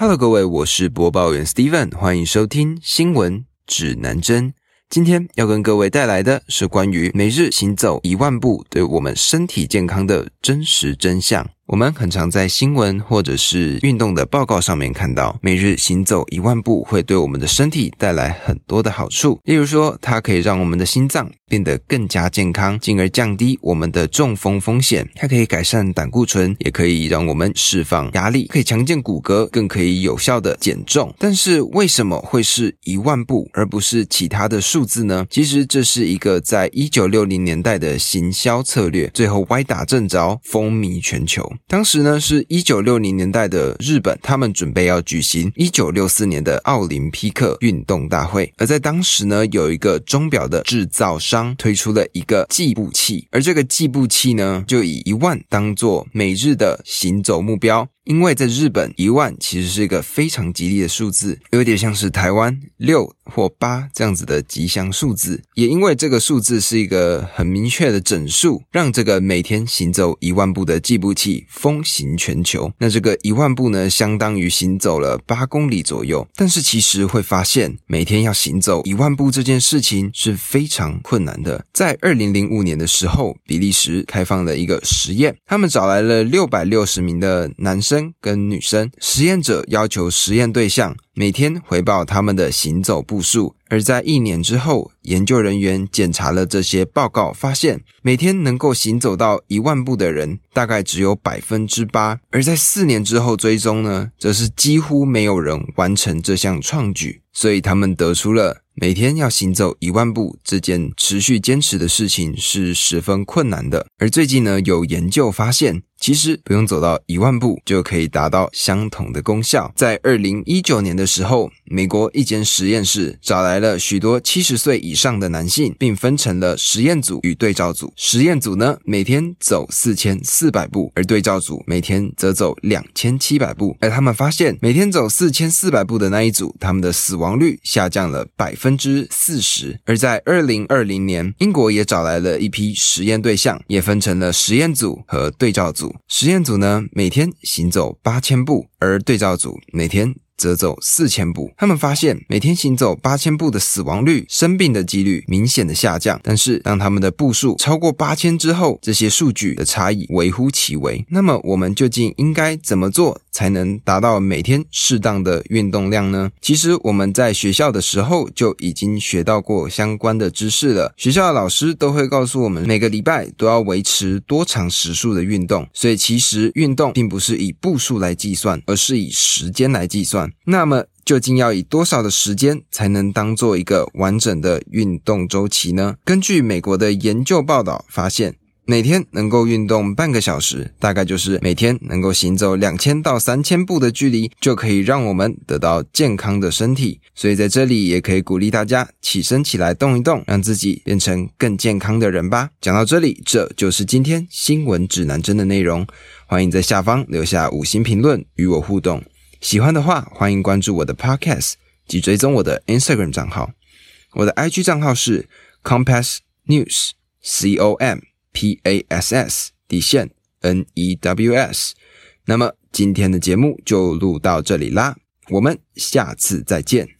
Hello，各位，我是播报员 Steven，欢迎收听新闻指南针。今天要跟各位带来的是关于每日行走一万步对我们身体健康的真实真相。我们很常在新闻或者是运动的报告上面看到，每日行走一万步会对我们的身体带来很多的好处。例如说，它可以让我们的心脏变得更加健康，进而降低我们的中风风险。它可以改善胆固醇，也可以让我们释放压力，可以强健骨骼，更可以有效的减重。但是为什么会是一万步，而不是其他的数字呢？其实这是一个在一九六零年代的行销策略，最后歪打正着，风靡全球。当时呢，是一九六零年代的日本，他们准备要举行一九六四年的奥林匹克运动大会。而在当时呢，有一个钟表的制造商推出了一个计步器，而这个计步器呢，就以一万当做每日的行走目标。因为在日本，一万其实是一个非常吉利的数字，有点像是台湾六或八这样子的吉祥数字。也因为这个数字是一个很明确的整数，让这个每天行走一万步的计步器风行全球。那这个一万步呢，相当于行走了八公里左右。但是其实会发现，每天要行走一万步这件事情是非常困难的。在二零零五年的时候，比利时开放了一个实验，他们找来了六百六十名的男生。跟女生实验者要求实验对象每天回报他们的行走步数，而在一年之后，研究人员检查了这些报告，发现每天能够行走到一万步的人大概只有百分之八，而在四年之后追踪呢，则是几乎没有人完成这项创举，所以他们得出了。每天要行走一万步这件持续坚持的事情是十分困难的。而最近呢，有研究发现，其实不用走到一万步就可以达到相同的功效。在二零一九年的时候，美国一间实验室找来了许多七十岁以上的男性，并分成了实验组与对照组。实验组呢，每天走四千四百步，而对照组每天则走两千七百步。而他们发现，每天走四千四百步的那一组，他们的死亡率下降了百分。之四十，而在二零二零年，英国也找来了一批实验对象，也分成了实验组和对照组。实验组呢，每天行走八千步，而对照组每天。则走四千步，他们发现每天行走八千步的死亡率、生病的几率明显的下降。但是当他们的步数超过八千之后，这些数据的差异微乎其微。那么我们究竟应该怎么做才能达到每天适当的运动量呢？其实我们在学校的时候就已经学到过相关的知识了。学校的老师都会告诉我们，每个礼拜都要维持多长时数的运动。所以其实运动并不是以步数来计算，而是以时间来计算。那么，究竟要以多少的时间才能当做一个完整的运动周期呢？根据美国的研究报道发现，每天能够运动半个小时，大概就是每天能够行走两千到三千步的距离，就可以让我们得到健康的身体。所以在这里也可以鼓励大家起身起来动一动，让自己变成更健康的人吧。讲到这里，这就是今天新闻指南针的内容。欢迎在下方留下五星评论与我互动。喜欢的话，欢迎关注我的 Podcast 及追踪我的 Instagram 账号。我的 IG 账号是 Compass News，C O M P A S S 底线 N E W S。那么今天的节目就录到这里啦，我们下次再见。